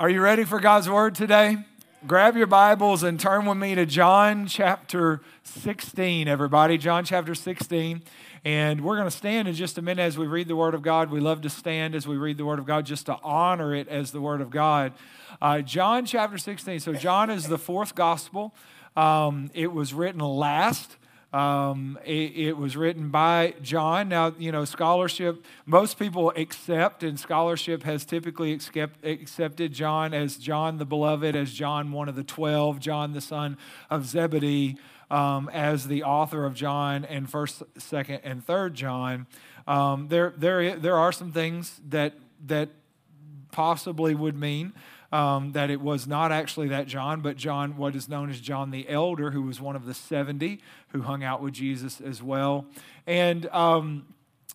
Are you ready for God's word today? Grab your Bibles and turn with me to John chapter 16, everybody. John chapter 16. And we're going to stand in just a minute as we read the Word of God. We love to stand as we read the Word of God just to honor it as the Word of God. Uh, John chapter 16. So, John is the fourth gospel. Um, it was written last. Um, it, it, was written by John. Now, you know, scholarship, most people accept, and scholarship has typically accept, accepted John as John the Beloved, as John one of the twelve, John the son of Zebedee, um, as the author of John and 1st, 2nd, and 3rd John. Um, there, there, there are some things that, that possibly would mean um, that it was not actually that John, but John, what is known as John the Elder, who was one of the 70 who hung out with Jesus as well. And, um,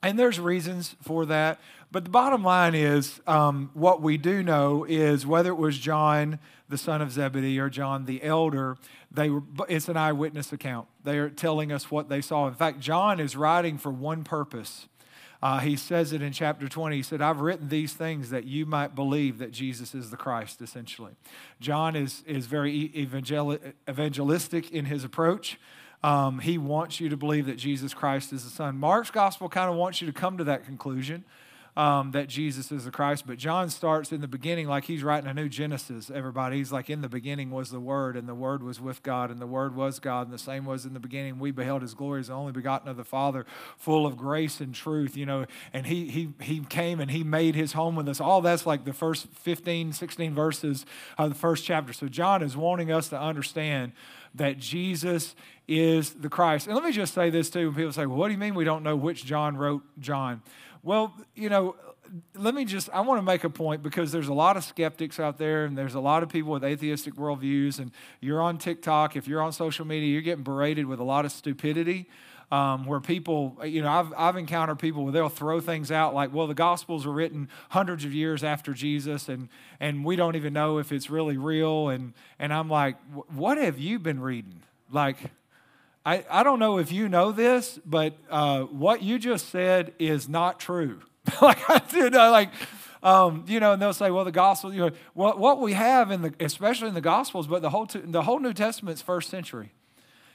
and there's reasons for that. But the bottom line is um, what we do know is whether it was John, the son of Zebedee, or John the elder, they were, it's an eyewitness account. They are telling us what they saw. In fact, John is writing for one purpose uh, he says it in chapter 20. He said, I've written these things that you might believe that Jesus is the Christ, essentially. John is, is very evangel- evangelistic in his approach. Um, he wants you to believe that Jesus Christ is the Son. Mark's gospel kind of wants you to come to that conclusion um, that Jesus is the Christ. But John starts in the beginning like he's writing a new Genesis, everybody. He's like, In the beginning was the Word, and the Word was with God, and the Word was God, and the same was in the beginning. We beheld his glory as the only begotten of the Father, full of grace and truth, you know. And he, he, he came and he made his home with us. All that's like the first 15, 16 verses of the first chapter. So John is wanting us to understand that Jesus is the Christ. And let me just say this too. When people say, well, what do you mean we don't know which John wrote John? Well, you know, let me just, I want to make a point because there's a lot of skeptics out there and there's a lot of people with atheistic worldviews. And you're on TikTok, if you're on social media, you're getting berated with a lot of stupidity. Um, where people, you know, I've, I've encountered people where they'll throw things out like, well, the Gospels were written hundreds of years after Jesus, and, and we don't even know if it's really real. And, and I'm like, what have you been reading? Like, I, I don't know if you know this, but uh, what you just said is not true. like, you know, like, um, you know, and they'll say, well, the gospel, you know, what, what we have in the, especially in the gospels, but the whole, the whole New Testament's first century.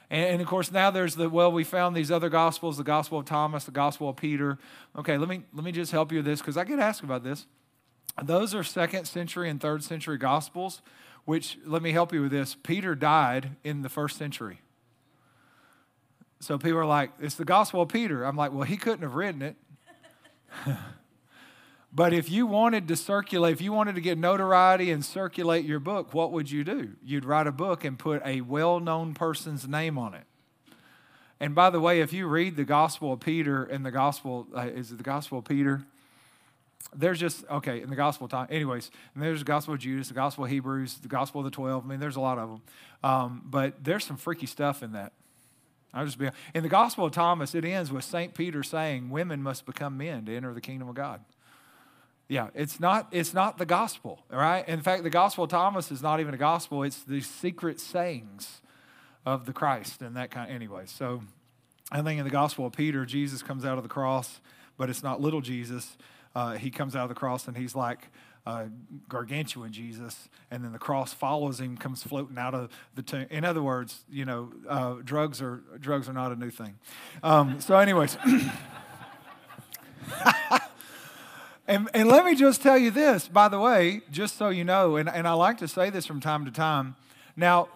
And, and, of course, now there's the, well, we found these other gospels, the gospel of Thomas, the gospel of Peter. Okay, let me, let me just help you with this because I get asked about this. Those are second century and third century gospels, which, let me help you with this. Peter died in the first century. So people are like, it's the gospel of Peter. I'm like, well, he couldn't have written it. but if you wanted to circulate, if you wanted to get notoriety and circulate your book, what would you do? You'd write a book and put a well known person's name on it. And by the way, if you read the Gospel of Peter and the Gospel, uh, is it the Gospel of Peter? There's just, okay, in the Gospel of time, anyways, and there's the Gospel of Judas, the Gospel of Hebrews, the Gospel of the 12. I mean, there's a lot of them. Um, but there's some freaky stuff in that. I'll just be in the Gospel of Thomas. It ends with Saint Peter saying, "Women must become men to enter the kingdom of God." Yeah, it's not it's not the gospel, right? In fact, the Gospel of Thomas is not even a gospel; it's the secret sayings of the Christ and that kind. Anyway, so I think in the Gospel of Peter, Jesus comes out of the cross, but it's not little Jesus. Uh, he comes out of the cross and he's like, uh, gargantuan Jesus, and then the cross follows him, comes floating out of the tomb. In other words, you know, uh, drugs are drugs are not a new thing. Um, so, anyways. and, and let me just tell you this, by the way, just so you know, and, and I like to say this from time to time. Now,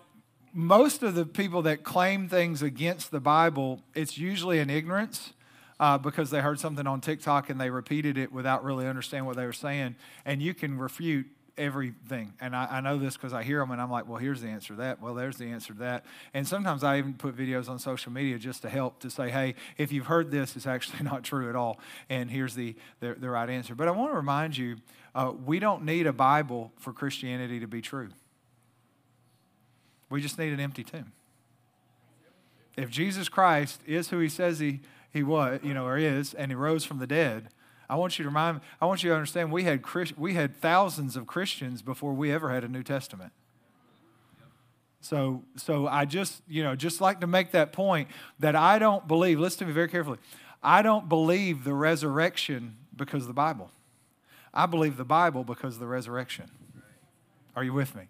most of the people that claim things against the Bible, it's usually in ignorance uh, because they heard something on TikTok and they repeated it without really understanding what they were saying. And you can refute everything. And I, I know this because I hear them and I'm like, well, here's the answer to that. Well, there's the answer to that. And sometimes I even put videos on social media just to help to say, hey, if you've heard this, it's actually not true at all. And here's the, the, the right answer. But I want to remind you uh, we don't need a Bible for Christianity to be true, we just need an empty tomb. If Jesus Christ is who he says he he was, you know, or is, and he rose from the dead. I want you to remind, I want you to understand we had, we had thousands of Christians before we ever had a New Testament. So, so I just, you know, just like to make that point that I don't believe, listen to me very carefully. I don't believe the resurrection because of the Bible. I believe the Bible because of the resurrection. Are you with me?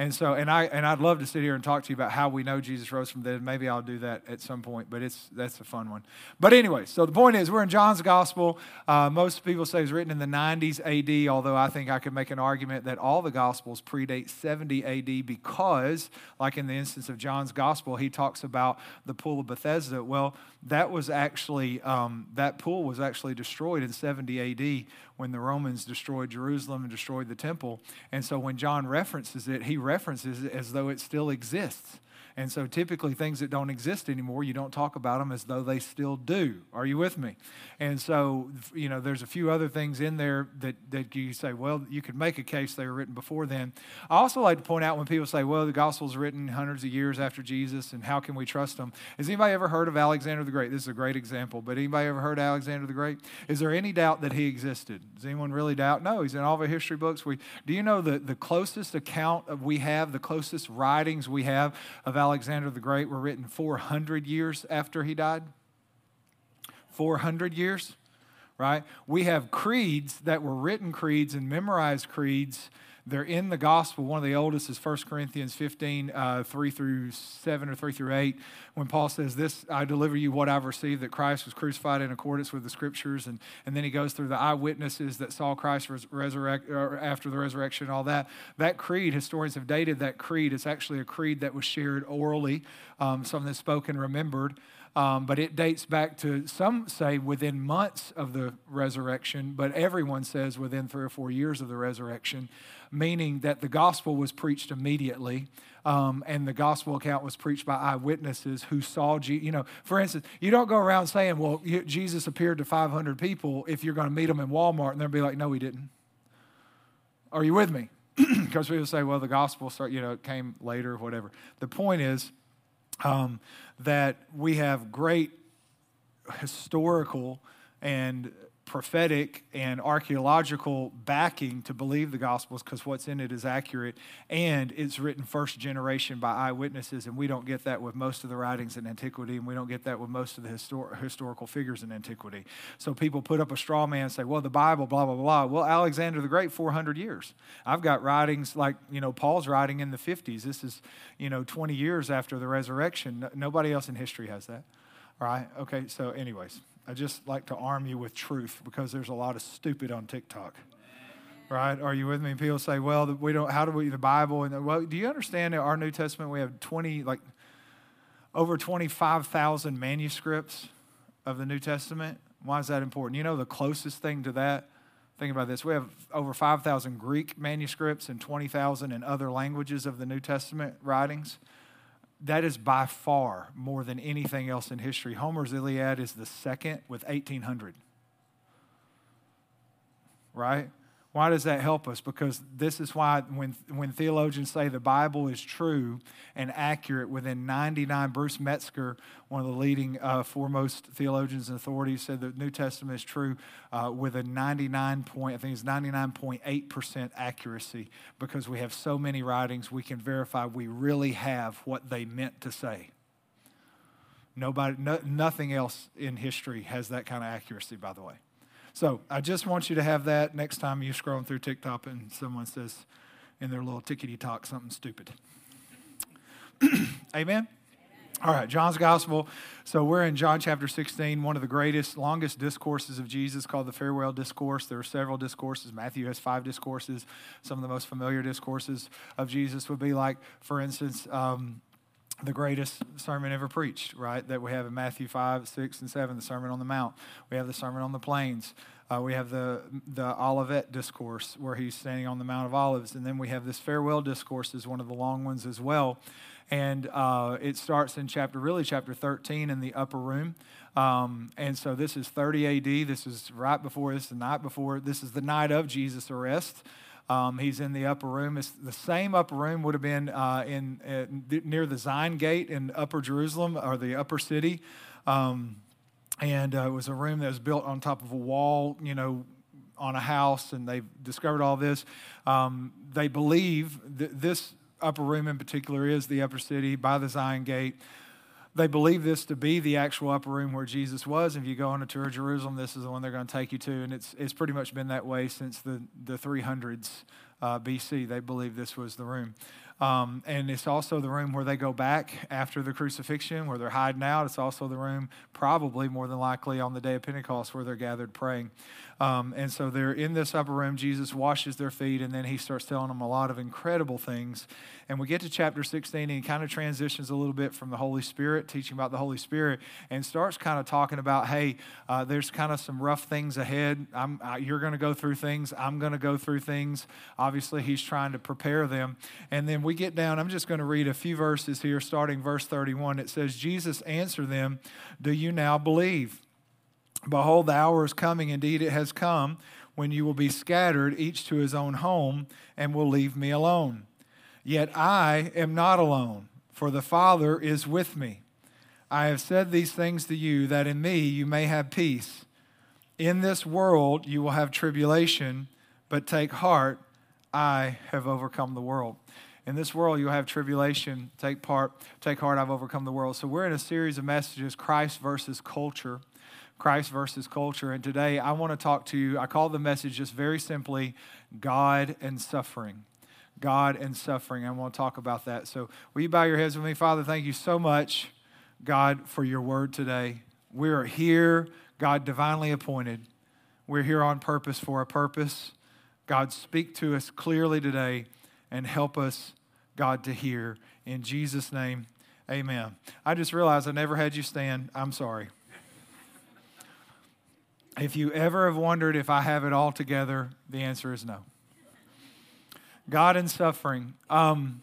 And so, and I and I'd love to sit here and talk to you about how we know Jesus rose from the dead. Maybe I'll do that at some point, but it's that's a fun one. But anyway, so the point is, we're in John's Gospel. Uh, most people say it's written in the 90s AD, although I think I could make an argument that all the Gospels predate 70 AD because, like in the instance of John's Gospel, he talks about the pool of Bethesda. Well, that was actually um, that pool was actually destroyed in 70 AD when the Romans destroyed Jerusalem and destroyed the temple. And so when John references it, he references it as though it still exists. And so typically things that don't exist anymore, you don't talk about them as though they still do. Are you with me? And so, you know, there's a few other things in there that, that you say, well, you could make a case they were written before then. I also like to point out when people say, well, the gospel's written hundreds of years after Jesus and how can we trust them? Has anybody ever heard of Alexander the Great? This is a great example, but anybody ever heard of Alexander the Great? Is there any doubt that he existed? Does anyone really doubt? No, he's in all our history books. We, do you know the, the closest account we have, the closest writings we have of Alexander Alexander the Great were written 400 years after he died. 400 years, right? We have creeds that were written creeds and memorized creeds they're in the gospel. One of the oldest is 1 Corinthians 15, uh, 3 through 7 or 3 through 8, when Paul says, This I deliver you what I've received, that Christ was crucified in accordance with the scriptures. And, and then he goes through the eyewitnesses that saw Christ res- resurrect after the resurrection and all that. That creed, historians have dated that creed. It's actually a creed that was shared orally, um, something that's spoken, remembered. Um, but it dates back to some say within months of the resurrection, but everyone says within three or four years of the resurrection meaning that the gospel was preached immediately. Um, and the gospel account was preached by eyewitnesses who saw Jesus. You know, for instance, you don't go around saying, well, Jesus appeared to 500 people if you're going to meet them in Walmart, and they'll be like, no, he didn't. Are you with me? because people say, well, the gospel start, you know, came later, or whatever. The point is um, that we have great historical and prophetic and archaeological backing to believe the Gospels because what's in it is accurate and it's written first generation by eyewitnesses and we don't get that with most of the writings in antiquity and we don't get that with most of the histor- historical figures in antiquity. So people put up a straw man and say well the bible blah blah blah. Well alexander the great 400 years. I've got writings like you know paul's writing in the 50s this is you know 20 years after the resurrection. Nobody else in history has that all right? Okay so anyways I just like to arm you with truth because there's a lot of stupid on TikTok. Right? Are you with me? People say, well, we don't, how do we, the Bible, and well, do you understand that our New Testament, we have 20, like over 25,000 manuscripts of the New Testament? Why is that important? You know, the closest thing to that, think about this. We have over 5,000 Greek manuscripts and 20,000 in other languages of the New Testament writings that is by far more than anything else in history. Homer's Iliad is the second with 1,800. Right? Why does that help us? Because this is why when, when theologians say the Bible is true and accurate within 99, Bruce Metzger, one of the leading uh, foremost theologians and authorities, said the New Testament is true uh, with a 99 point, I think it's 99.8% accuracy because we have so many writings we can verify we really have what they meant to say. Nobody, no, nothing else in history has that kind of accuracy, by the way. So I just want you to have that next time you're scrolling through TikTok and someone says in their little tickety talk something stupid. Amen? All right, John's Gospel. So we're in John chapter 16, one of the greatest, longest discourses of Jesus called the Farewell Discourse. There are several discourses. Matthew has five discourses. Some of the most familiar discourses of Jesus would be like, for instance, um, the greatest sermon ever preached, right? That we have in Matthew 5, 6, and 7, the Sermon on the Mount. We have the Sermon on the Plains. Uh, we have the, the Olivet discourse where he's standing on the Mount of Olives. And then we have this farewell discourse is one of the long ones as well. And uh, it starts in chapter, really chapter 13 in the upper room. Um, and so this is 30 AD. This is right before, this the night before, this is the night of Jesus' arrest. Um, he's in the upper room. It's the same upper room would have been uh, in, uh, near the Zion Gate in Upper Jerusalem or the Upper City, um, and uh, it was a room that was built on top of a wall, you know, on a house. And they've discovered all this. Um, they believe that this upper room in particular is the Upper City by the Zion Gate. They believe this to be the actual upper room where Jesus was. If you go on a tour of Jerusalem, this is the one they're going to take you to. And it's, it's pretty much been that way since the, the 300s uh, BC. They believe this was the room. Um, and it's also the room where they go back after the crucifixion, where they're hiding out. It's also the room, probably more than likely, on the day of Pentecost, where they're gathered praying. Um, and so they're in this upper room. Jesus washes their feet, and then he starts telling them a lot of incredible things. And we get to chapter 16, and he kind of transitions a little bit from the Holy Spirit, teaching about the Holy Spirit, and starts kind of talking about, hey, uh, there's kind of some rough things ahead. You're going to go through things. I'm going to go through things. Obviously, he's trying to prepare them. And then we get down, I'm just going to read a few verses here, starting verse 31. It says, Jesus answered them, Do you now believe? Behold, the hour is coming, indeed it has come, when you will be scattered, each to his own home, and will leave me alone. Yet I am not alone, for the Father is with me. I have said these things to you, that in me you may have peace. In this world you will have tribulation, but take heart, I have overcome the world. In this world you'll have tribulation, take part, take heart, I've overcome the world. So we're in a series of messages, Christ versus culture. Christ versus culture. And today I want to talk to you. I call the message just very simply God and suffering. God and suffering. I want to talk about that. So, will you bow your heads with me? Father, thank you so much, God, for your word today. We are here, God, divinely appointed. We're here on purpose for a purpose. God, speak to us clearly today and help us, God, to hear. In Jesus' name, amen. I just realized I never had you stand. I'm sorry. If you ever have wondered if I have it all together, the answer is no. God and suffering. Um,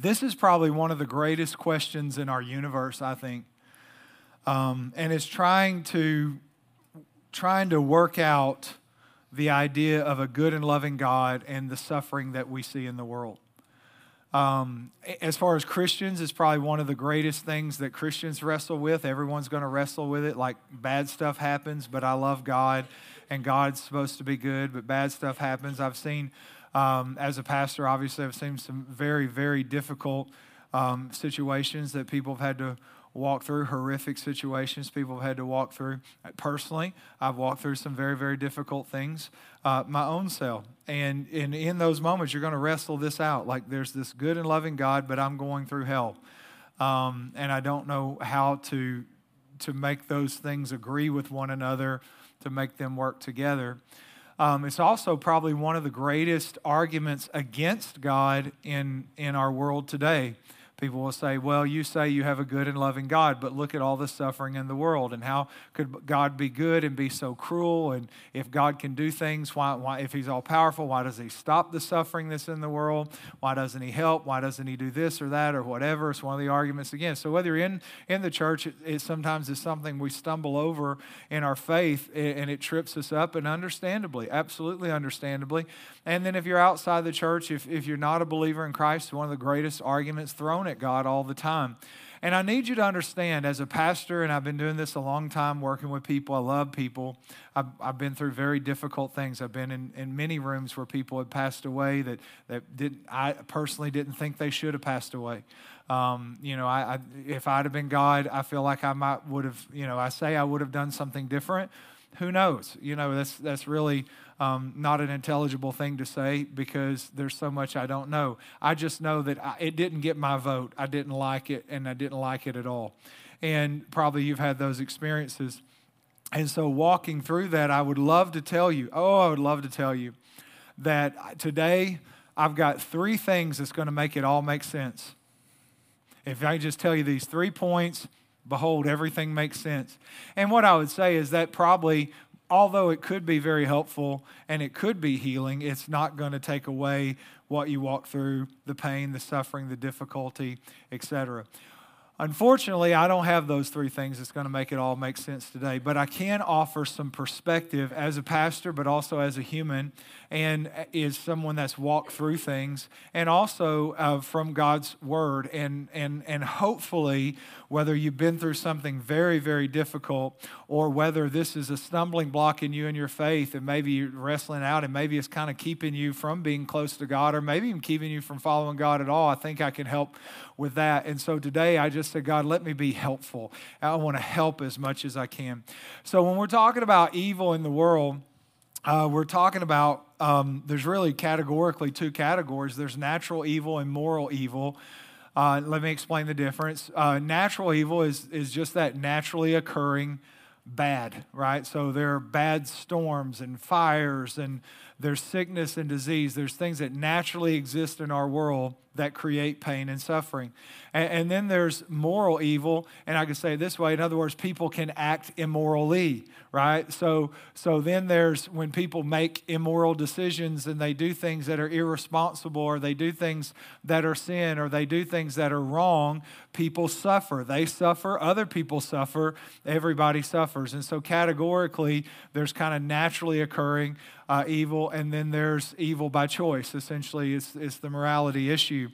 this is probably one of the greatest questions in our universe, I think. Um, and it's trying to trying to work out the idea of a good and loving God and the suffering that we see in the world. Um, as far as Christians, it's probably one of the greatest things that Christians wrestle with. Everyone's going to wrestle with it. Like bad stuff happens, but I love God, and God's supposed to be good, but bad stuff happens. I've seen, um, as a pastor, obviously, I've seen some very, very difficult um, situations that people have had to walk through horrific situations people have had to walk through. Personally, I've walked through some very, very difficult things uh, my own self. And, and in those moments, you're going to wrestle this out. Like there's this good and loving God, but I'm going through hell. Um, and I don't know how to, to make those things agree with one another, to make them work together. Um, it's also probably one of the greatest arguments against God in, in our world today People will say, well, you say you have a good and loving God, but look at all the suffering in the world. And how could God be good and be so cruel? And if God can do things, why, why, if He's all powerful, why does He stop the suffering that's in the world? Why doesn't He help? Why doesn't He do this or that or whatever? It's one of the arguments again. So whether you're in, in the church, it, it sometimes is something we stumble over in our faith and it trips us up, and understandably, absolutely understandably. And then if you're outside the church, if, if you're not a believer in Christ, one of the greatest arguments thrown at God all the time. And I need you to understand, as a pastor, and I've been doing this a long time, working with people, I love people. I've, I've been through very difficult things. I've been in, in many rooms where people had passed away that, that didn't, I personally didn't think they should have passed away. Um, you know, I, I, if I'd have been God, I feel like I might would have, you know, I say I would have done something different. Who knows? You know, that's, that's really um, not an intelligible thing to say because there's so much I don't know. I just know that I, it didn't get my vote. I didn't like it, and I didn't like it at all. And probably you've had those experiences. And so, walking through that, I would love to tell you oh, I would love to tell you that today I've got three things that's going to make it all make sense. If I just tell you these three points, behold, everything makes sense. And what I would say is that probably although it could be very helpful and it could be healing, it's not going to take away what you walk through the pain, the suffering, the difficulty, etc. Unfortunately, I don't have those three things that's going to make it all make sense today, but I can offer some perspective as a pastor, but also as a human, and is someone that's walked through things, and also uh, from God's word. And, and, and hopefully, whether you've been through something very, very difficult, or whether this is a stumbling block in you and your faith, and maybe you're wrestling out, and maybe it's kind of keeping you from being close to God, or maybe even keeping you from following God at all, I think I can help with that. And so today I just said, God, let me be helpful. I want to help as much as I can. So when we're talking about evil in the world, uh, we're talking about um, there's really categorically two categories there's natural evil and moral evil. Uh, let me explain the difference. Uh, natural evil is, is just that naturally occurring bad, right? So there are bad storms and fires, and there's sickness and disease. There's things that naturally exist in our world that create pain and suffering. And, and, then there's moral evil, and I can say this way in other words, people can act immorally, right? So, so then there's when people make immoral decisions and they do things that are irresponsible, or they do things that are sin, or they do things that are wrong, people suffer. They suffer, other people suffer, everybody suffers. And so, categorically, there's kind of naturally occurring uh, evil, and then there's evil by choice. Essentially, it's, it's the morality issue.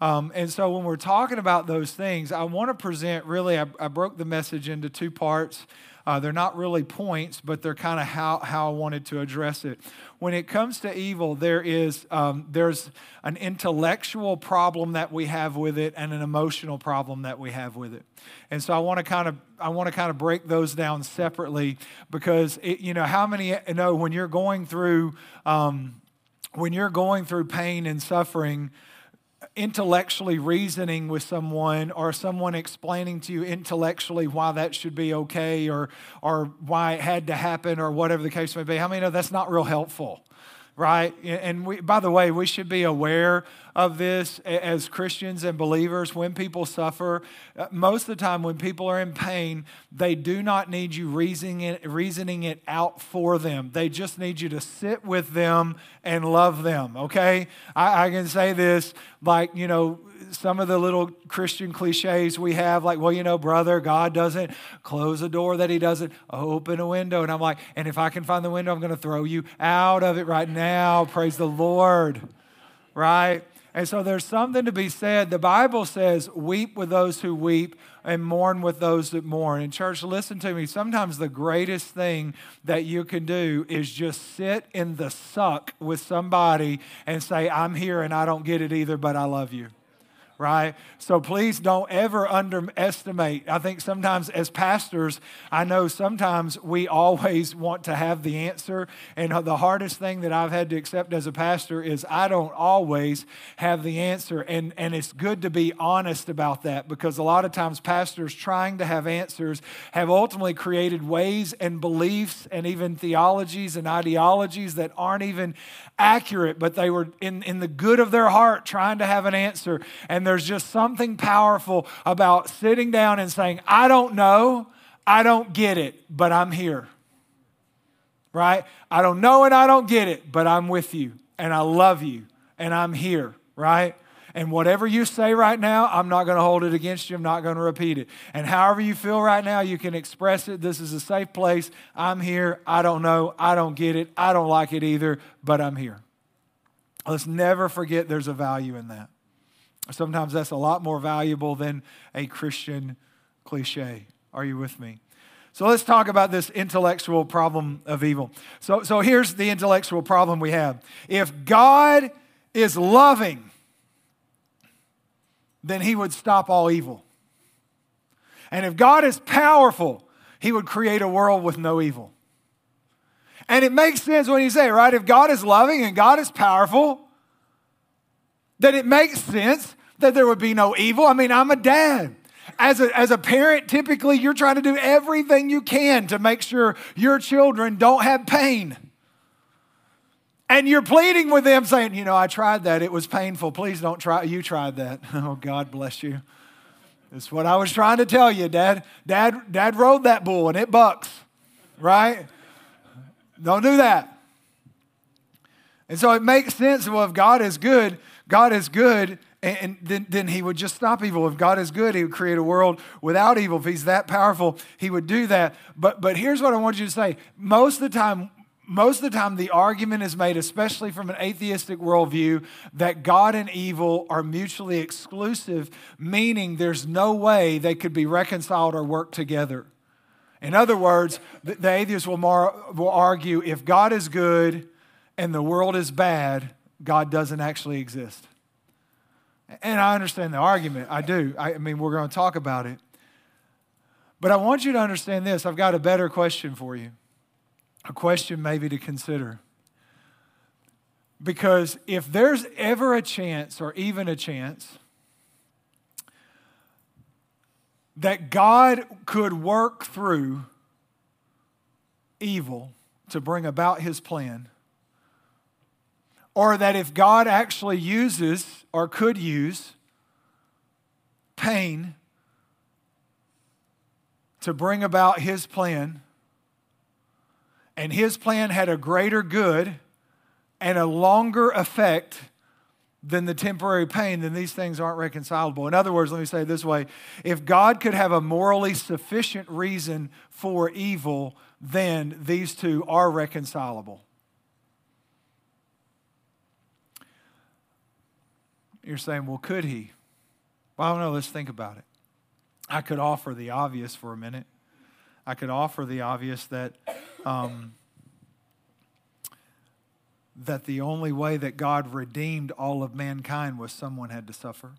Um, and so, when we're talking about those things, I want to present really, I, I broke the message into two parts. Uh, they're not really points, but they're kind of how, how I wanted to address it. When it comes to evil, there is um, there's an intellectual problem that we have with it and an emotional problem that we have with it. And so I want to kind of I want to kind of break those down separately because it, you know how many you know when you're going through um, when you're going through pain and suffering intellectually reasoning with someone or someone explaining to you intellectually why that should be okay or, or why it had to happen or whatever the case may be, how many know that's not real helpful? Right? And we, by the way, we should be aware of this as Christians and believers. When people suffer, uh, most of the time when people are in pain, they do not need you reasoning it, reasoning it out for them. They just need you to sit with them and love them, okay? I, I can say this like, you know, some of the little Christian cliches we have, like, well, you know, brother, God doesn't close a door that He doesn't open a window. And I'm like, and if I can find the window, I'm going to throw you out of it right now. Praise the Lord. Right? And so there's something to be said. The Bible says, weep with those who weep and mourn with those that mourn. And, church, listen to me. Sometimes the greatest thing that you can do is just sit in the suck with somebody and say, I'm here and I don't get it either, but I love you right? So please don't ever underestimate. I think sometimes as pastors, I know sometimes we always want to have the answer. And the hardest thing that I've had to accept as a pastor is I don't always have the answer. And, and it's good to be honest about that because a lot of times pastors trying to have answers have ultimately created ways and beliefs and even theologies and ideologies that aren't even accurate, but they were in, in the good of their heart trying to have an answer. And there's just something powerful about sitting down and saying, I don't know, I don't get it, but I'm here. Right? I don't know and I don't get it, but I'm with you and I love you and I'm here. Right? And whatever you say right now, I'm not going to hold it against you. I'm not going to repeat it. And however you feel right now, you can express it. This is a safe place. I'm here. I don't know. I don't get it. I don't like it either, but I'm here. Let's never forget there's a value in that. Sometimes that's a lot more valuable than a Christian cliche. Are you with me? So let's talk about this intellectual problem of evil. So, so here's the intellectual problem we have. If God is loving, then he would stop all evil. And if God is powerful, he would create a world with no evil. And it makes sense when you say, right? If God is loving and God is powerful, then it makes sense that there would be no evil. I mean, I'm a dad. As a, as a parent, typically you're trying to do everything you can to make sure your children don't have pain. And you're pleading with them saying, you know, I tried that. It was painful. Please don't try. You tried that. Oh, God bless you. That's what I was trying to tell you, Dad. Dad, Dad rode that bull and it bucks, right? Don't do that. And so it makes sense. Well, if God is good, God is good, and then, then he would just stop evil. If God is good, he would create a world without evil. If he's that powerful, he would do that. But, but here's what I want you to say. Most of the time, most of the time, the argument is made, especially from an atheistic worldview, that God and evil are mutually exclusive, meaning there's no way they could be reconciled or work together. In other words, the, the atheists will, mar, will argue if God is good and the world is bad, God doesn't actually exist. And I understand the argument. I do. I, mean, we're going to talk about it. But I want you to understand this. I've got a better question for you. a question maybe to consider. Because if there's ever a chance, or even a chance, that God could work through evil to bring about his plan, or that if God actually uses or could use pain to bring about his plan, and his plan had a greater good and a longer effect than the temporary pain, then these things aren't reconcilable. In other words, let me say it this way if God could have a morally sufficient reason for evil, then these two are reconcilable. You're saying, well, could he? Well, I don't know. Let's think about it. I could offer the obvious for a minute. I could offer the obvious that um, that the only way that God redeemed all of mankind was someone had to suffer.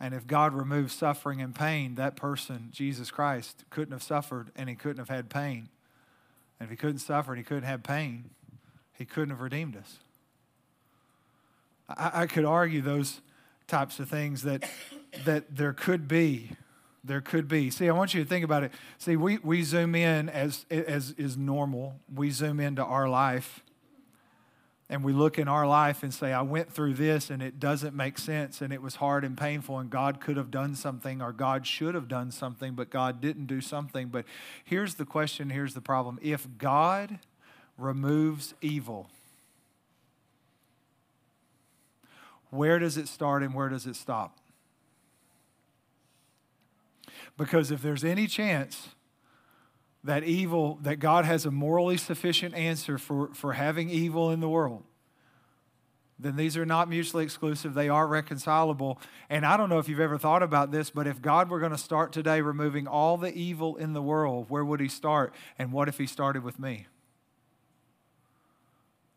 And if God removed suffering and pain, that person, Jesus Christ, couldn't have suffered and he couldn't have had pain. And if he couldn't suffer and he couldn't have pain, he couldn't have redeemed us. I, I could argue those types of things that, that there could be there could be. See, I want you to think about it. See, we, we zoom in as, as is normal. We zoom into our life and we look in our life and say, I went through this and it doesn't make sense and it was hard and painful and God could have done something or God should have done something, but God didn't do something. But here's the question here's the problem. If God removes evil, where does it start and where does it stop? Because if there's any chance that evil, that God has a morally sufficient answer for, for having evil in the world, then these are not mutually exclusive. They are reconcilable. And I don't know if you've ever thought about this, but if God were going to start today removing all the evil in the world, where would He start? And what if He started with me?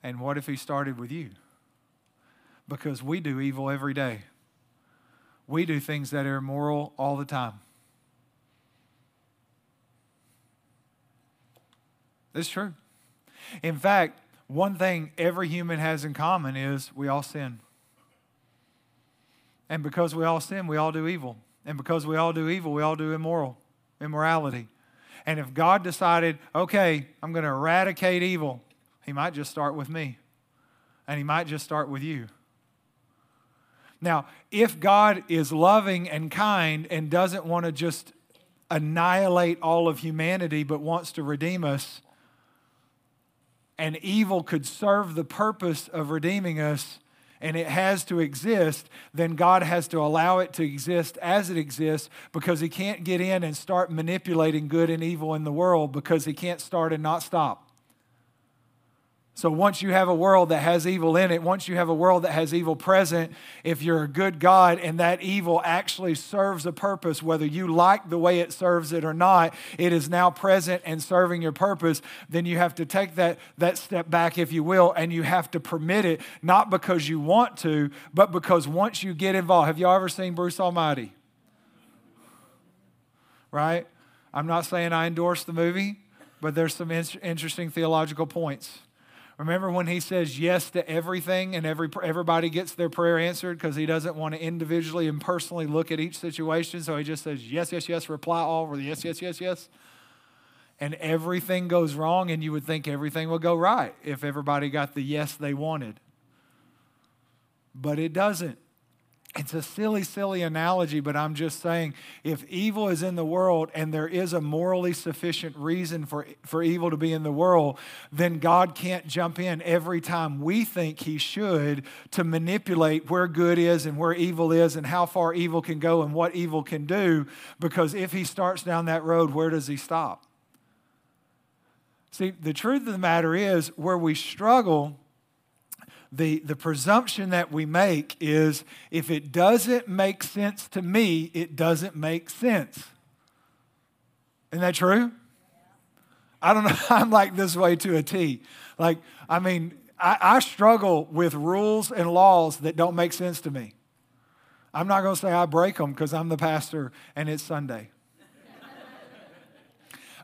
And what if He started with you? Because we do evil every day, we do things that are immoral all the time. It's true. In fact, one thing every human has in common is we all sin. And because we all sin, we all do evil. And because we all do evil, we all do immoral, immorality. And if God decided, okay, I'm going to eradicate evil, He might just start with me. And He might just start with you. Now, if God is loving and kind and doesn't want to just annihilate all of humanity but wants to redeem us, and evil could serve the purpose of redeeming us and it has to exist, then God has to allow it to exist as it exists because He can't get in and start manipulating good and evil in the world because He can't start and not stop. So once you have a world that has evil in it, once you have a world that has evil present, if you're a good God and that evil actually serves a purpose, whether you like the way it serves it or not, it is now present and serving your purpose, then you have to take that, that step back, if you will, and you have to permit it, not because you want to, but because once you get involved, have y'all ever seen Bruce Almighty? Right? I'm not saying I endorse the movie, but there's some in- interesting theological points. Remember when he says yes to everything and every, everybody gets their prayer answered because he doesn't want to individually and personally look at each situation. So he just says yes, yes, yes, reply all, or yes, yes, yes, yes. And everything goes wrong, and you would think everything would go right if everybody got the yes they wanted. But it doesn't. It's a silly, silly analogy, but I'm just saying if evil is in the world and there is a morally sufficient reason for, for evil to be in the world, then God can't jump in every time we think He should to manipulate where good is and where evil is and how far evil can go and what evil can do. Because if He starts down that road, where does He stop? See, the truth of the matter is where we struggle the, the presumption that we make is if it doesn't make sense to me, it doesn't make sense. Isn't that true? I don't know. I'm like this way to a T. Like, I mean, I, I struggle with rules and laws that don't make sense to me. I'm not going to say I break them because I'm the pastor and it's Sunday.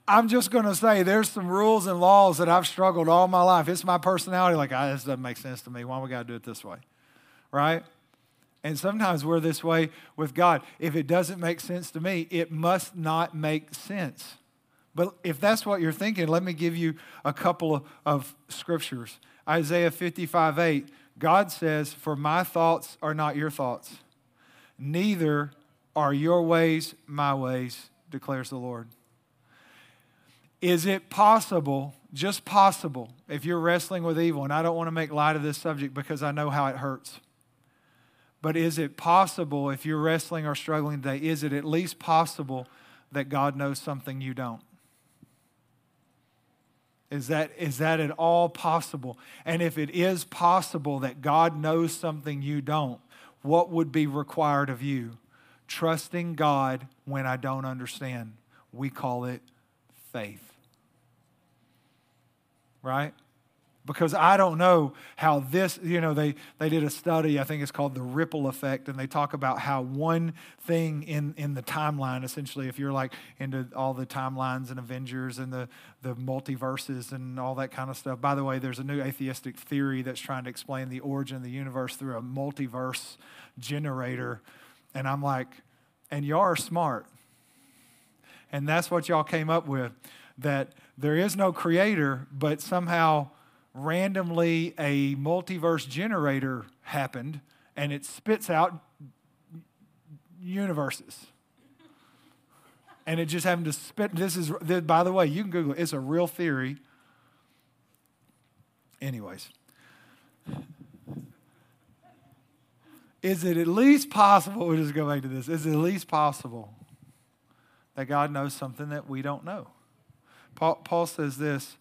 I'm just going to say there's some rules and laws that I've struggled all my life. It's my personality. Like, ah, this doesn't make sense to me. Why we got to do it this way? Right? And sometimes we're this way with God. If it doesn't make sense to me, it must not make sense. But if that's what you're thinking, let me give you a couple of, of scriptures. Isaiah 55 8, God says, For my thoughts are not your thoughts, neither are your ways my ways, declares the Lord. Is it possible, just possible, if you're wrestling with evil, and I don't want to make light of this subject because I know how it hurts, but is it possible, if you're wrestling or struggling today, is it at least possible that God knows something you don't? Is that, is that at all possible? And if it is possible that God knows something you don't, what would be required of you? Trusting God when I don't understand. We call it faith right? Because I don't know how this, you know, they, they did a study, I think it's called the ripple effect, and they talk about how one thing in, in the timeline, essentially, if you're like into all the timelines and Avengers and the, the multiverses and all that kind of stuff. By the way, there's a new atheistic theory that's trying to explain the origin of the universe through a multiverse generator. And I'm like, and y'all are smart. And that's what y'all came up with that there is no creator, but somehow randomly a multiverse generator happened and it spits out universes. And it just happened to spit. This is, by the way, you can Google it. It's a real theory. Anyways, is it at least possible? We'll just go back to this. Is it at least possible that God knows something that we don't know? Paul, Paul says this,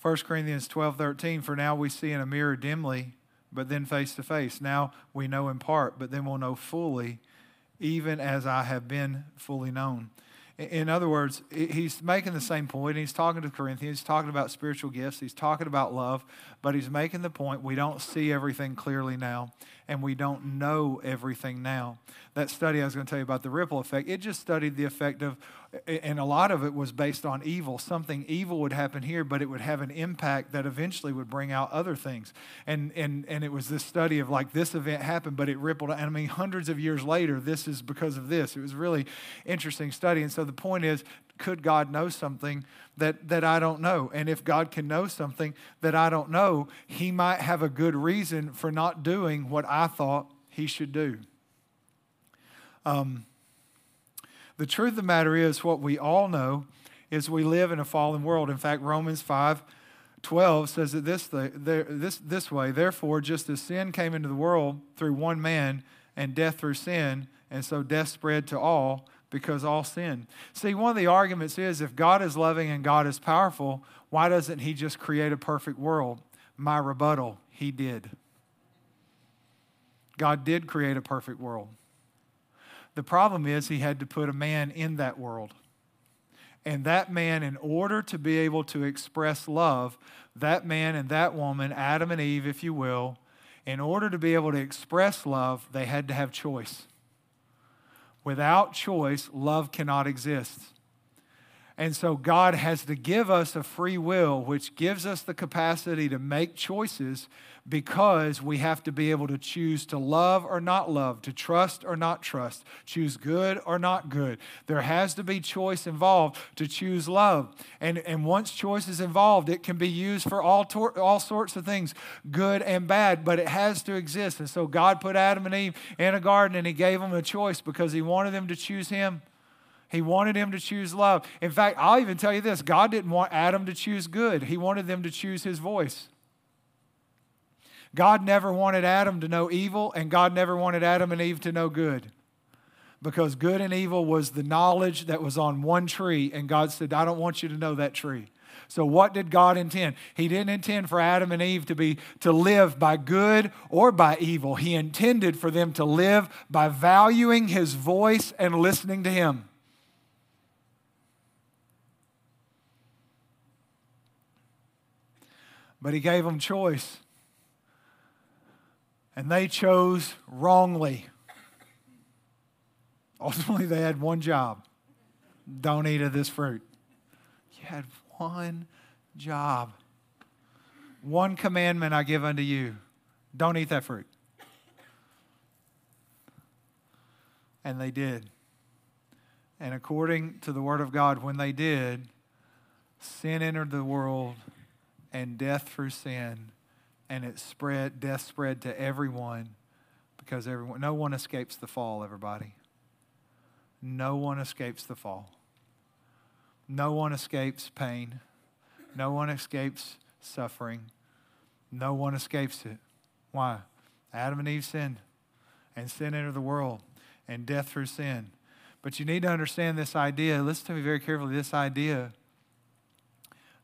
1 Corinthians 12 13, for now we see in a mirror dimly, but then face to face. Now we know in part, but then we'll know fully, even as I have been fully known. In other words, he's making the same point. He's talking to Corinthians, he's talking about spiritual gifts, he's talking about love, but he's making the point we don't see everything clearly now, and we don't know everything now. That study I was going to tell you about the ripple effect, it just studied the effect of and a lot of it was based on evil. Something evil would happen here, but it would have an impact that eventually would bring out other things. And and and it was this study of like this event happened, but it rippled. And I mean, hundreds of years later, this is because of this. It was really interesting study. And so the point is, could God know something that, that I don't know? And if God can know something that I don't know, He might have a good reason for not doing what I thought He should do. Um, the truth of the matter is, what we all know is we live in a fallen world. In fact, Romans 5 12 says it this, this, this way Therefore, just as sin came into the world through one man, and death through sin, and so death spread to all because all sin. See, one of the arguments is if God is loving and God is powerful, why doesn't He just create a perfect world? My rebuttal, He did. God did create a perfect world. The problem is he had to put a man in that world. And that man, in order to be able to express love, that man and that woman, Adam and Eve, if you will, in order to be able to express love, they had to have choice. Without choice, love cannot exist. And so God has to give us a free will, which gives us the capacity to make choices because we have to be able to choose to love or not love, to trust or not trust, choose good or not good. There has to be choice involved to choose love. And, and once choice is involved, it can be used for all, tor- all sorts of things, good and bad, but it has to exist. And so God put Adam and Eve in a garden and He gave them a choice because He wanted them to choose Him. He wanted him to choose love. In fact, I'll even tell you this God didn't want Adam to choose good, He wanted them to choose His voice. God never wanted Adam to know evil, and God never wanted Adam and Eve to know good. Because good and evil was the knowledge that was on one tree, and God said, I don't want you to know that tree. So what did God intend? He didn't intend for Adam and Eve to be to live by good or by evil. He intended for them to live by valuing his voice and listening to him. But he gave them choice. And they chose wrongly. Ultimately, they had one job don't eat of this fruit. You had one job. One commandment I give unto you don't eat that fruit. And they did. And according to the Word of God, when they did, sin entered the world and death through sin, and it spread, death spread to everyone because everyone, no one escapes the fall, everybody. No one escapes the fall. No one escapes pain. No one escapes suffering. No one escapes it. Why? Adam and Eve sinned, and sin entered the world, and death through sin. But you need to understand this idea. Listen to me very carefully. This idea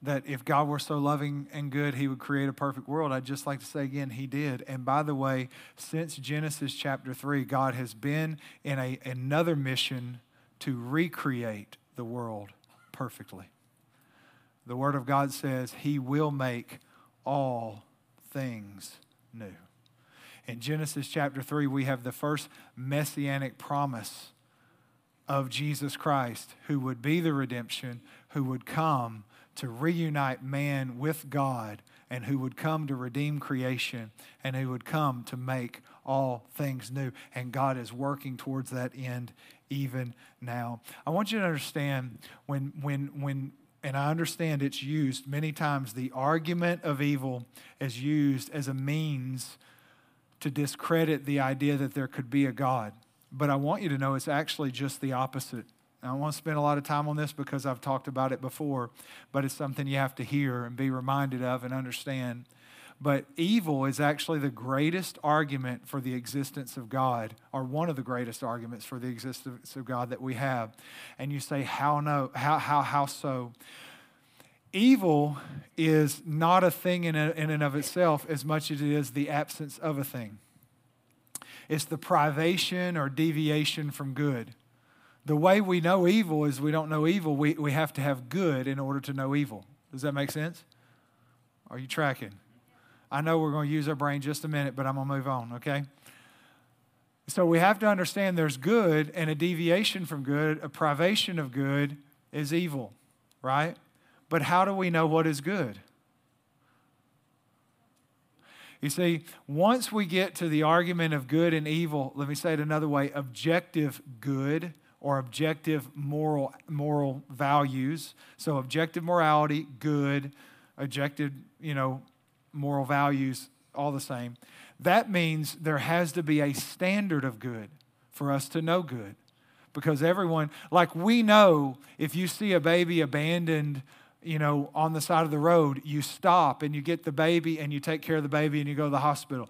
that if God were so loving and good, He would create a perfect world. I'd just like to say again, He did. And by the way, since Genesis chapter 3, God has been in a, another mission to recreate the world perfectly. The Word of God says He will make all things new. In Genesis chapter 3, we have the first messianic promise of Jesus Christ, who would be the redemption, who would come to reunite man with God, and who would come to redeem creation, and who would come to make all things new. And God is working towards that end even now. I want you to understand when, when, when, and I understand it's used many times, the argument of evil is used as a means to discredit the idea that there could be a God. But I want you to know it's actually just the opposite. I won't spend a lot of time on this because I've talked about it before, but it's something you have to hear and be reminded of and understand. But evil is actually the greatest argument for the existence of God, or one of the greatest arguments for the existence of God that we have. And you say, how no? How how how so? Evil is not a thing in, a, in and of itself as much as it is the absence of a thing. It's the privation or deviation from good. The way we know evil is we don't know evil. We, we have to have good in order to know evil. Does that make sense? Are you tracking? I know we're going to use our brain just a minute, but I'm going to move on, okay? So we have to understand there's good and a deviation from good, a privation of good is evil, right? But how do we know what is good? You see, once we get to the argument of good and evil, let me say it another way objective good or objective moral, moral values. So, objective morality, good, objective, you know, moral values, all the same. That means there has to be a standard of good for us to know good. Because everyone, like we know, if you see a baby abandoned you know, on the side of the road, you stop and you get the baby and you take care of the baby and you go to the hospital.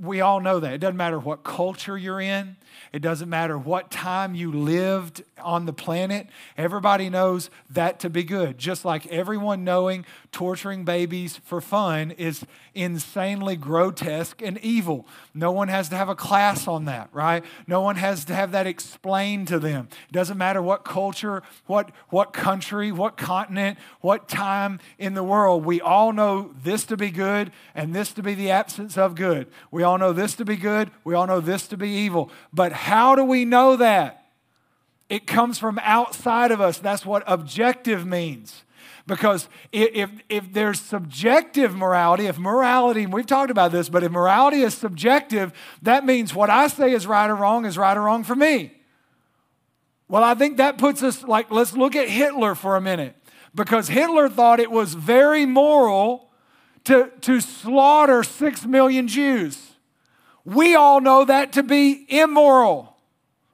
We all know that. It doesn't matter what culture you're in, it doesn't matter what time you lived on the planet. Everybody knows that to be good. Just like everyone knowing torturing babies for fun is insanely grotesque and evil. No one has to have a class on that, right? No one has to have that explained to them. It doesn't matter what culture, what, what country, what continent, what time in the world. We all know this to be good and this to be the absence of good. We all know this to be good. We all know this to be evil. But how do we know that? It comes from outside of us. That's what objective means. Because if, if there's subjective morality, if morality, we've talked about this, but if morality is subjective, that means what I say is right or wrong is right or wrong for me. Well, I think that puts us like, let's look at Hitler for a minute. Because Hitler thought it was very moral to, to slaughter six million Jews. We all know that to be immoral,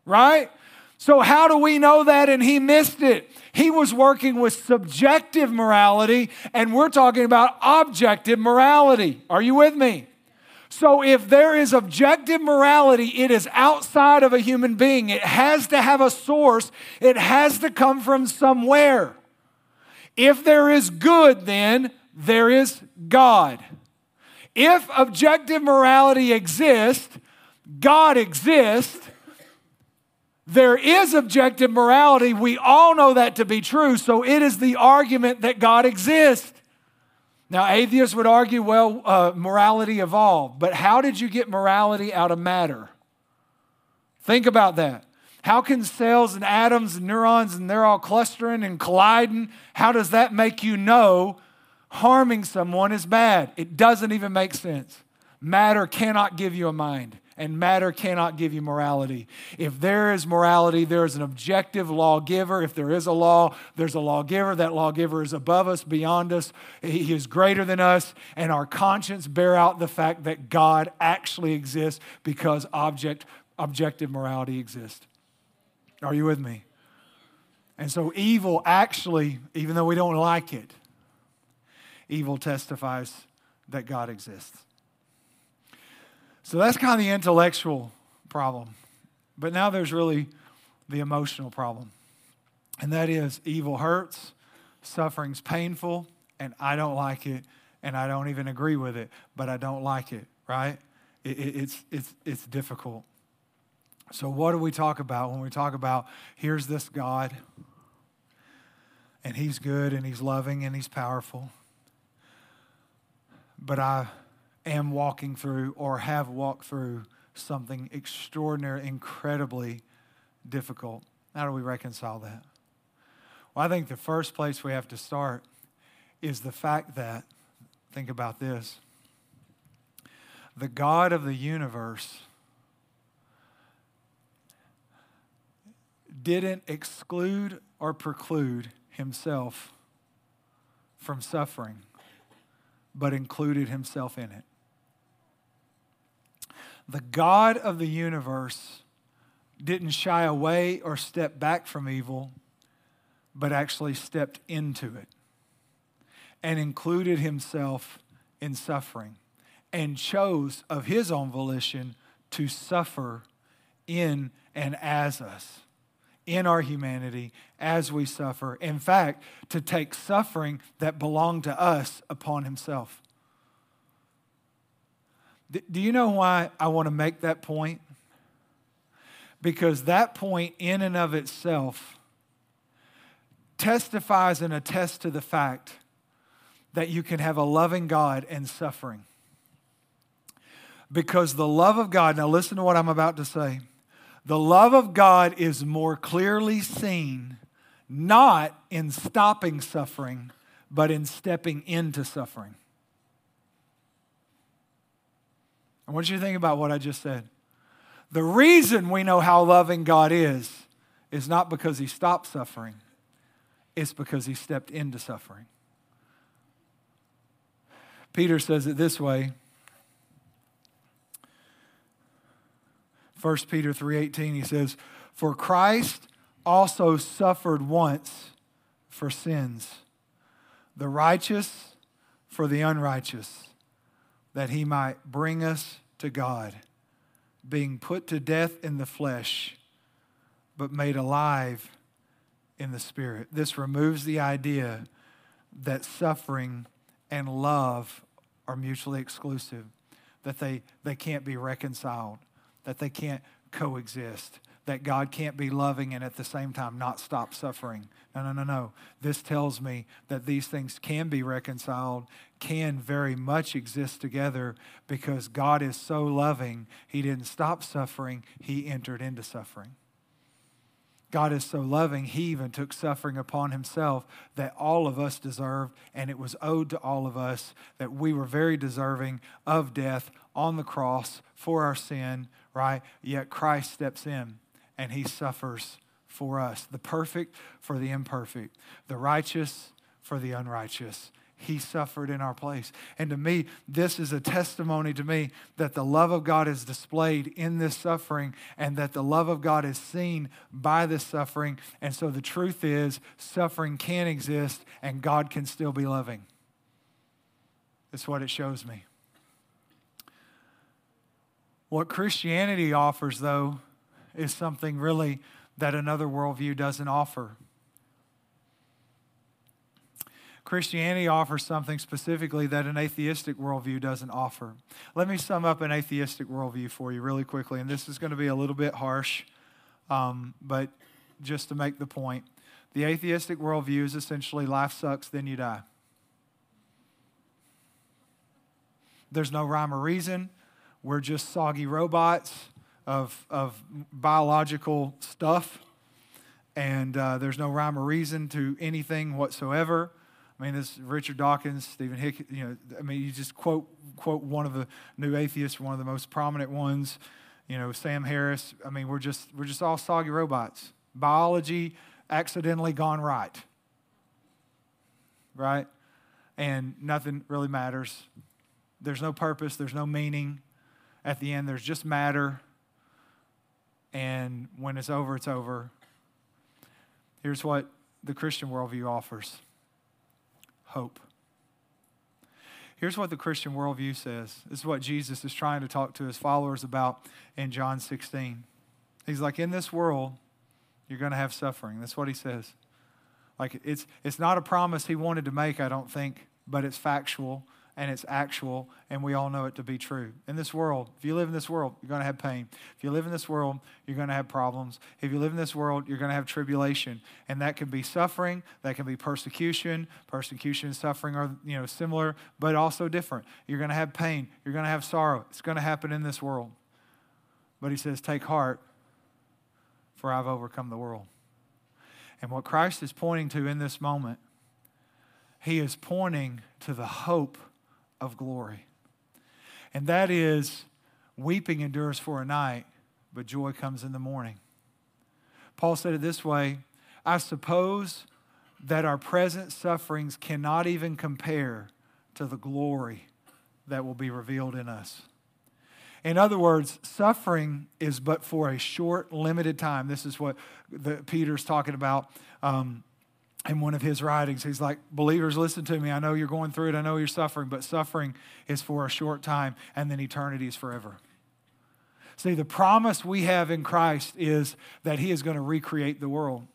right? So, how do we know that and he missed it? He was working with subjective morality, and we're talking about objective morality. Are you with me? So, if there is objective morality, it is outside of a human being. It has to have a source, it has to come from somewhere. If there is good, then there is God. If objective morality exists, God exists, there is objective morality. We all know that to be true. So it is the argument that God exists. Now, atheists would argue, well, uh, morality evolved. But how did you get morality out of matter? Think about that. How can cells and atoms and neurons and they're all clustering and colliding? How does that make you know harming someone is bad? It doesn't even make sense. Matter cannot give you a mind and matter cannot give you morality. If there is morality, there is an objective lawgiver. If there is a law, there's a lawgiver. That lawgiver is above us, beyond us. He is greater than us, and our conscience bear out the fact that God actually exists because object, objective morality exists. Are you with me? And so evil actually, even though we don't like it, evil testifies that God exists. So that's kind of the intellectual problem. But now there's really the emotional problem. And that is evil hurts, suffering's painful, and I don't like it, and I don't even agree with it, but I don't like it, right? It, it, it's, it's, it's difficult. So, what do we talk about when we talk about here's this God, and He's good, and He's loving, and He's powerful, but I am walking through or have walked through something extraordinary, incredibly difficult. How do we reconcile that? Well, I think the first place we have to start is the fact that, think about this, the God of the universe didn't exclude or preclude himself from suffering, but included himself in it. The God of the universe didn't shy away or step back from evil, but actually stepped into it and included himself in suffering and chose of his own volition to suffer in and as us, in our humanity, as we suffer. In fact, to take suffering that belonged to us upon himself. Do you know why I want to make that point? Because that point, in and of itself, testifies and attests to the fact that you can have a loving God and suffering. Because the love of God, now listen to what I'm about to say. The love of God is more clearly seen not in stopping suffering, but in stepping into suffering. I want you to think about what I just said. The reason we know how loving God is is not because he stopped suffering, it's because he stepped into suffering. Peter says it this way. 1 Peter 3:18 he says, "For Christ also suffered once for sins, the righteous for the unrighteous, that he might bring us to God, being put to death in the flesh, but made alive in the spirit. This removes the idea that suffering and love are mutually exclusive, that they, they can't be reconciled, that they can't coexist that God can't be loving and at the same time not stop suffering. No, no, no, no. This tells me that these things can be reconciled, can very much exist together because God is so loving, He didn't stop suffering, He entered into suffering. God is so loving, He even took suffering upon Himself that all of us deserved, and it was owed to all of us that we were very deserving of death on the cross for our sin, right? Yet Christ steps in and he suffers for us. The perfect for the imperfect, the righteous for the unrighteous. He suffered in our place. And to me, this is a testimony to me that the love of God is displayed in this suffering and that the love of God is seen by this suffering. And so the truth is, suffering can exist and God can still be loving. That's what it shows me. What Christianity offers, though, is something really that another worldview doesn't offer. Christianity offers something specifically that an atheistic worldview doesn't offer. Let me sum up an atheistic worldview for you really quickly, and this is going to be a little bit harsh, um, but just to make the point. The atheistic worldview is essentially life sucks, then you die. There's no rhyme or reason. We're just soggy robots of, of biological stuff, and uh, there's no rhyme or reason to anything whatsoever. I mean, this Richard Dawkins, Stephen Hick, you know, I mean, you just quote quote one of the new atheists, one of the most prominent ones, you know, Sam Harris. I mean, we're just we're just all soggy robots. Biology accidentally gone right. Right? And nothing really matters. There's no purpose, there's no meaning. At the end, there's just matter. And when it's over, it's over. Here's what the Christian worldview offers hope. Here's what the Christian worldview says. This is what Jesus is trying to talk to his followers about in John 16. He's like, In this world, you're going to have suffering. That's what he says. Like, it's, it's not a promise he wanted to make, I don't think, but it's factual and it's actual, and we all know it to be true. In this world, if you live in this world, you're going to have pain. If you live in this world, you're going to have problems. If you live in this world, you're going to have tribulation, and that can be suffering, that can be persecution. Persecution and suffering are you know similar, but also different. You're going to have pain. You're going to have sorrow. It's going to happen in this world. But he says, "Take heart, for I've overcome the world." And what Christ is pointing to in this moment, he is pointing to the hope of glory. And that is weeping endures for a night, but joy comes in the morning. Paul said it this way I suppose that our present sufferings cannot even compare to the glory that will be revealed in us. In other words, suffering is but for a short, limited time. This is what the, Peter's talking about. Um, in one of his writings. He's like, Believers, listen to me. I know you're going through it. I know you're suffering, but suffering is for a short time, and then eternity is forever. See, the promise we have in Christ is that he is going to recreate the world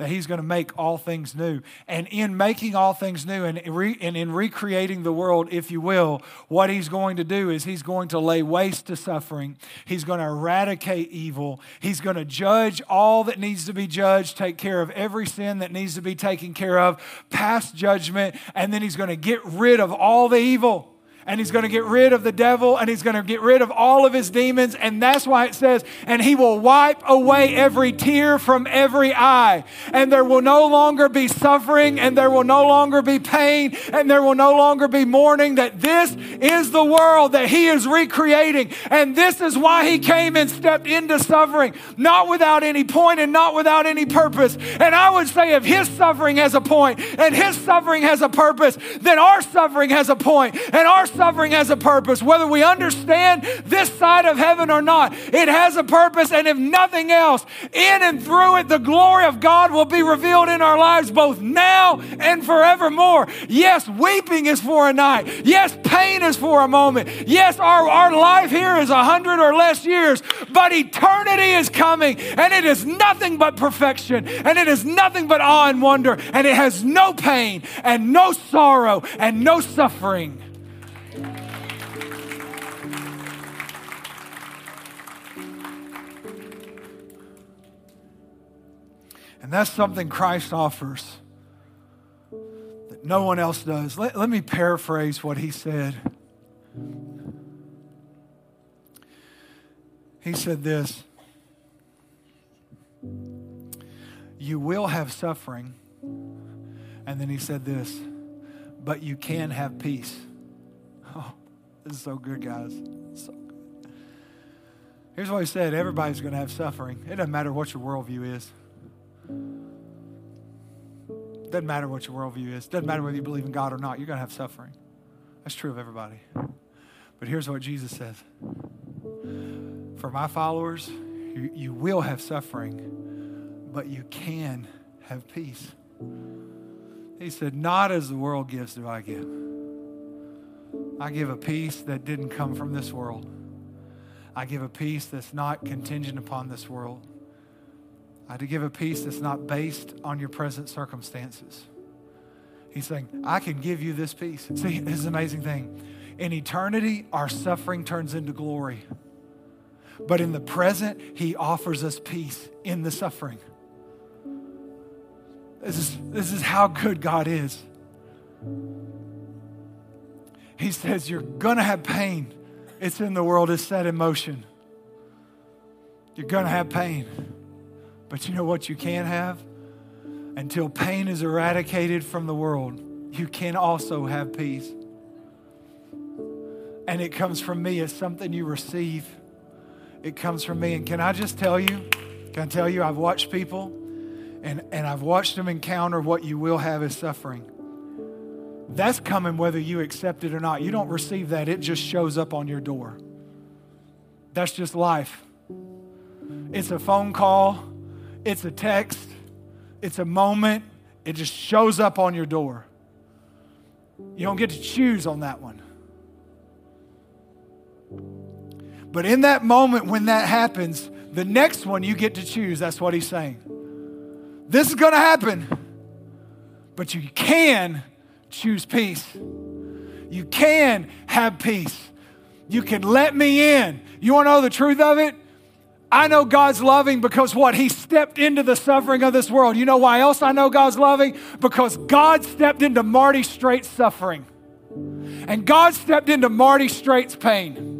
that He's going to make all things new. And in making all things new and, re, and in recreating the world, if you will, what He's going to do is He's going to lay waste to suffering. He's going to eradicate evil. He's going to judge all that needs to be judged, take care of every sin that needs to be taken care of, pass judgment, and then He's going to get rid of all the evil and he's going to get rid of the devil and he's going to get rid of all of his demons. And that's why it says, and he will wipe away every tear from every eye. And there will no longer be suffering and there will no longer be pain and there will no longer be mourning. That this is the world that he is recreating. And this is why he came and stepped into suffering, not without any point and not without any purpose. And I would say if his suffering has a point and his suffering has a purpose, then our suffering has a point and our suffering has a purpose. Whether we understand this side of heaven or not, it has a purpose. And if nothing else, in and through it, the glory of God will be revealed in our lives both now and forevermore. Yes, weeping is for a night. Yes, pain is for a moment. Yes, our, our life here is a hundred or less years, but eternity is coming and it is nothing but perfection and it is nothing but awe and wonder and it has no pain and no sorrow and no suffering. And that's something Christ offers that no one else does. Let, let me paraphrase what he said. He said this You will have suffering. And then he said this, but you can have peace. Oh, this is so good, guys. So good. Here's what he said everybody's going to have suffering. It doesn't matter what your worldview is. Doesn't matter what your worldview is. Doesn't matter whether you believe in God or not. You're going to have suffering. That's true of everybody. But here's what Jesus says For my followers, you, you will have suffering, but you can have peace. He said, Not as the world gives do I give. I give a peace that didn't come from this world. I give a peace that's not contingent upon this world uh, to give a peace that's not based on your present circumstances. He's saying, I can give you this peace. See, this is an amazing thing. In eternity, our suffering turns into glory. But in the present, He offers us peace in the suffering. This is, this is how good God is. He says, You're going to have pain. It's in the world, it's set in motion. You're going to have pain. But you know what you can have? Until pain is eradicated from the world, you can also have peace. And it comes from me. as something you receive. It comes from me. And can I just tell you? Can I tell you, I've watched people and, and I've watched them encounter what you will have as suffering. That's coming whether you accept it or not. You don't receive that, it just shows up on your door. That's just life. It's a phone call, it's a text, it's a moment, it just shows up on your door. You don't get to choose on that one. But in that moment when that happens, the next one you get to choose. That's what he's saying. This is going to happen, but you can choose peace. You can have peace. You can let me in. You want to know the truth of it? I know God's loving because what? He stepped into the suffering of this world. You know why else I know God's loving? Because God stepped into Marty Straight's suffering. And God stepped into Marty Straight's pain.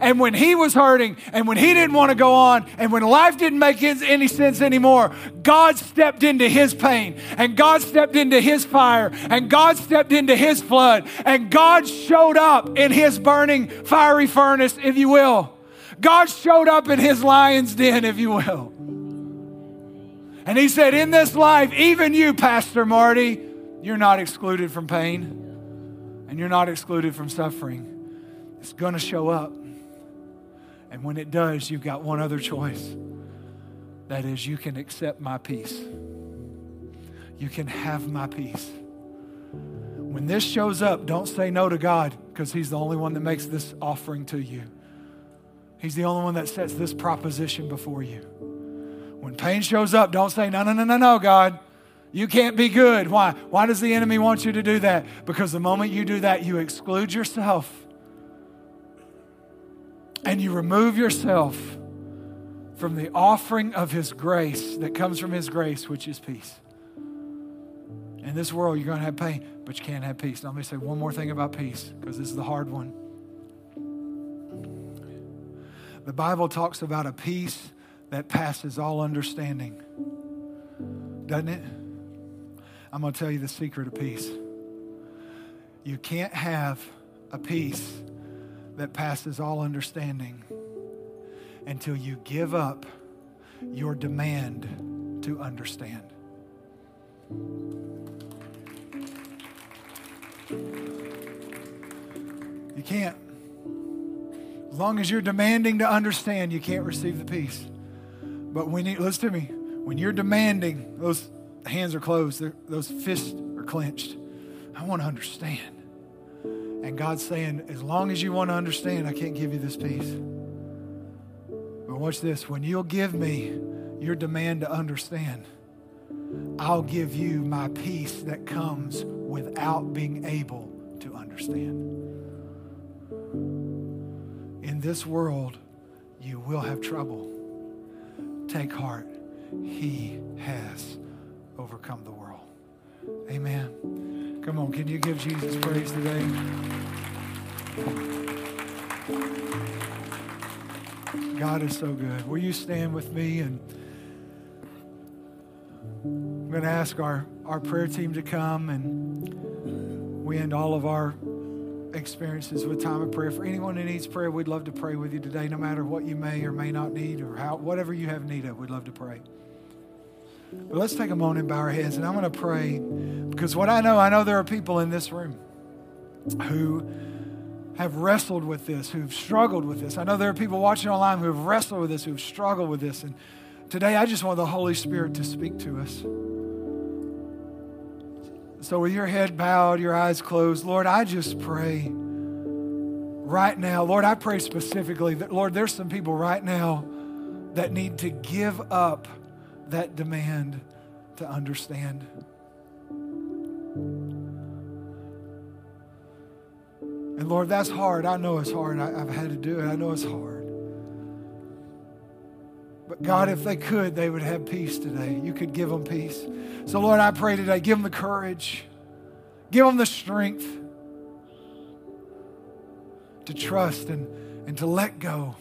And when he was hurting and when he didn't want to go on and when life didn't make any sense anymore, God stepped into his pain and God stepped into his fire and God stepped into his flood and God showed up in his burning fiery furnace, if you will. God showed up in his lion's den, if you will. And he said, In this life, even you, Pastor Marty, you're not excluded from pain and you're not excluded from suffering. It's going to show up. And when it does, you've got one other choice. That is, you can accept my peace. You can have my peace. When this shows up, don't say no to God because He's the only one that makes this offering to you. He's the only one that sets this proposition before you. When pain shows up, don't say, no, no, no, no, no, God. You can't be good. Why? Why does the enemy want you to do that? Because the moment you do that, you exclude yourself and you remove yourself from the offering of His grace that comes from His grace, which is peace. In this world, you're going to have pain, but you can't have peace. Now, let me say one more thing about peace, because this is the hard one. The Bible talks about a peace that passes all understanding, doesn't it? I'm going to tell you the secret of peace. You can't have a peace that passes all understanding until you give up your demand to understand. You can't. As long as you're demanding to understand, you can't receive the peace. But when you, listen to me, when you're demanding, those hands are closed, those fists are clenched. I want to understand. And God's saying, as long as you want to understand, I can't give you this peace. But watch this when you'll give me your demand to understand, I'll give you my peace that comes without being able to understand. In this world, you will have trouble. Take heart. He has overcome the world. Amen. Come on, can you give Jesus praise today? God is so good. Will you stand with me? And I'm going to ask our, our prayer team to come and we end all of our experiences with time of prayer. For anyone who needs prayer, we'd love to pray with you today, no matter what you may or may not need or how, whatever you have need of, we'd love to pray. But let's take a moment and bow our heads, and I'm going to pray because what I know, I know there are people in this room who have wrestled with this, who've struggled with this. I know there are people watching online who have wrestled with this, who've struggled with this. And today I just want the Holy Spirit to speak to us. So, with your head bowed, your eyes closed, Lord, I just pray right now. Lord, I pray specifically that, Lord, there's some people right now that need to give up that demand to understand. And Lord, that's hard. I know it's hard. I, have had to do it. I know it's hard. But God, if they could, they would have peace today. You could give them peace. So, Lord, I pray today, give them the courage, give them the strength to trust and, and to let go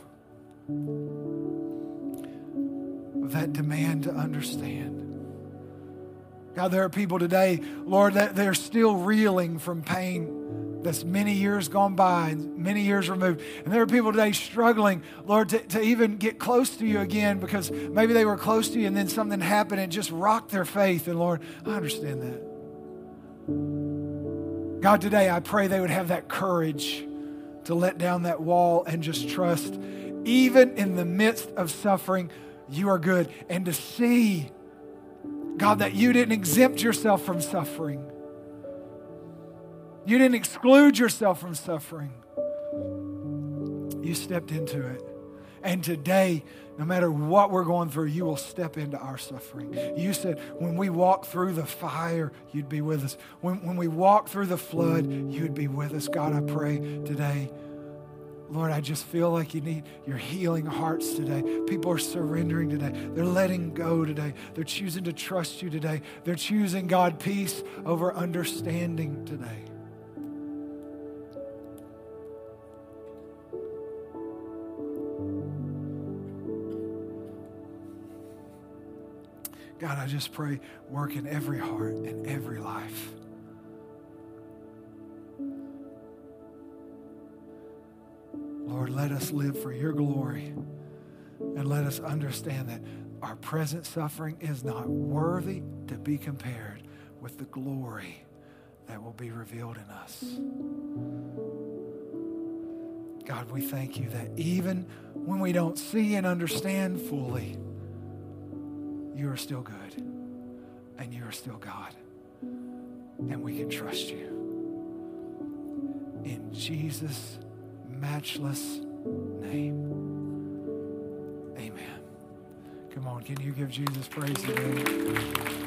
of that demand to understand. God, there are people today, Lord, that they're still reeling from pain that's many years gone by and many years removed. And there are people today struggling, Lord, to, to even get close to you again because maybe they were close to you and then something happened and just rocked their faith. And Lord, I understand that. God, today I pray they would have that courage to let down that wall and just trust, even in the midst of suffering, you are good. And to see, God, that you didn't exempt yourself from suffering, you didn't exclude yourself from suffering. You stepped into it. And today, no matter what we're going through, you will step into our suffering. You said, when we walk through the fire, you'd be with us. When, when we walk through the flood, you'd be with us. God, I pray today. Lord, I just feel like you need your healing hearts today. People are surrendering today. They're letting go today. They're choosing to trust you today. They're choosing, God, peace over understanding today. God, I just pray, work in every heart and every life. Lord, let us live for your glory and let us understand that our present suffering is not worthy to be compared with the glory that will be revealed in us. God, we thank you that even when we don't see and understand fully, you are still good and you are still God. And we can trust you. In Jesus' matchless name. Amen. Come on, can you give Jesus praise today?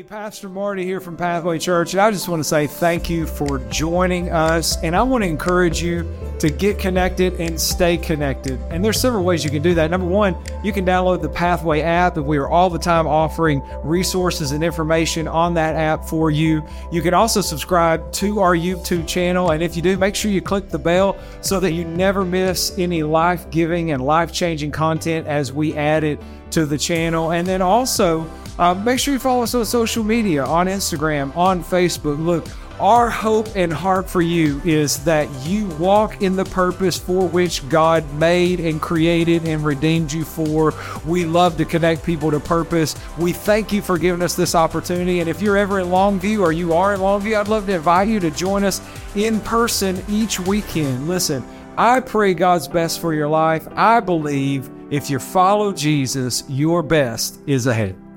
Hey, Pastor Marty here from Pathway Church, and I just want to say thank you for joining us. And I want to encourage you to get connected and stay connected. And there's several ways you can do that. Number one, you can download the Pathway app, and we are all the time offering resources and information on that app for you. You can also subscribe to our YouTube channel, and if you do, make sure you click the bell so that you never miss any life giving and life changing content as we add it to the channel. And then also, uh, make sure you follow us on social media on Instagram, on Facebook. Look, our hope and heart for you is that you walk in the purpose for which God made and created and redeemed you for. We love to connect people to purpose. We thank you for giving us this opportunity. And if you're ever in Longview or you are in Longview, I'd love to invite you to join us in person each weekend. Listen, I pray God's best for your life. I believe if you follow Jesus, your best is ahead.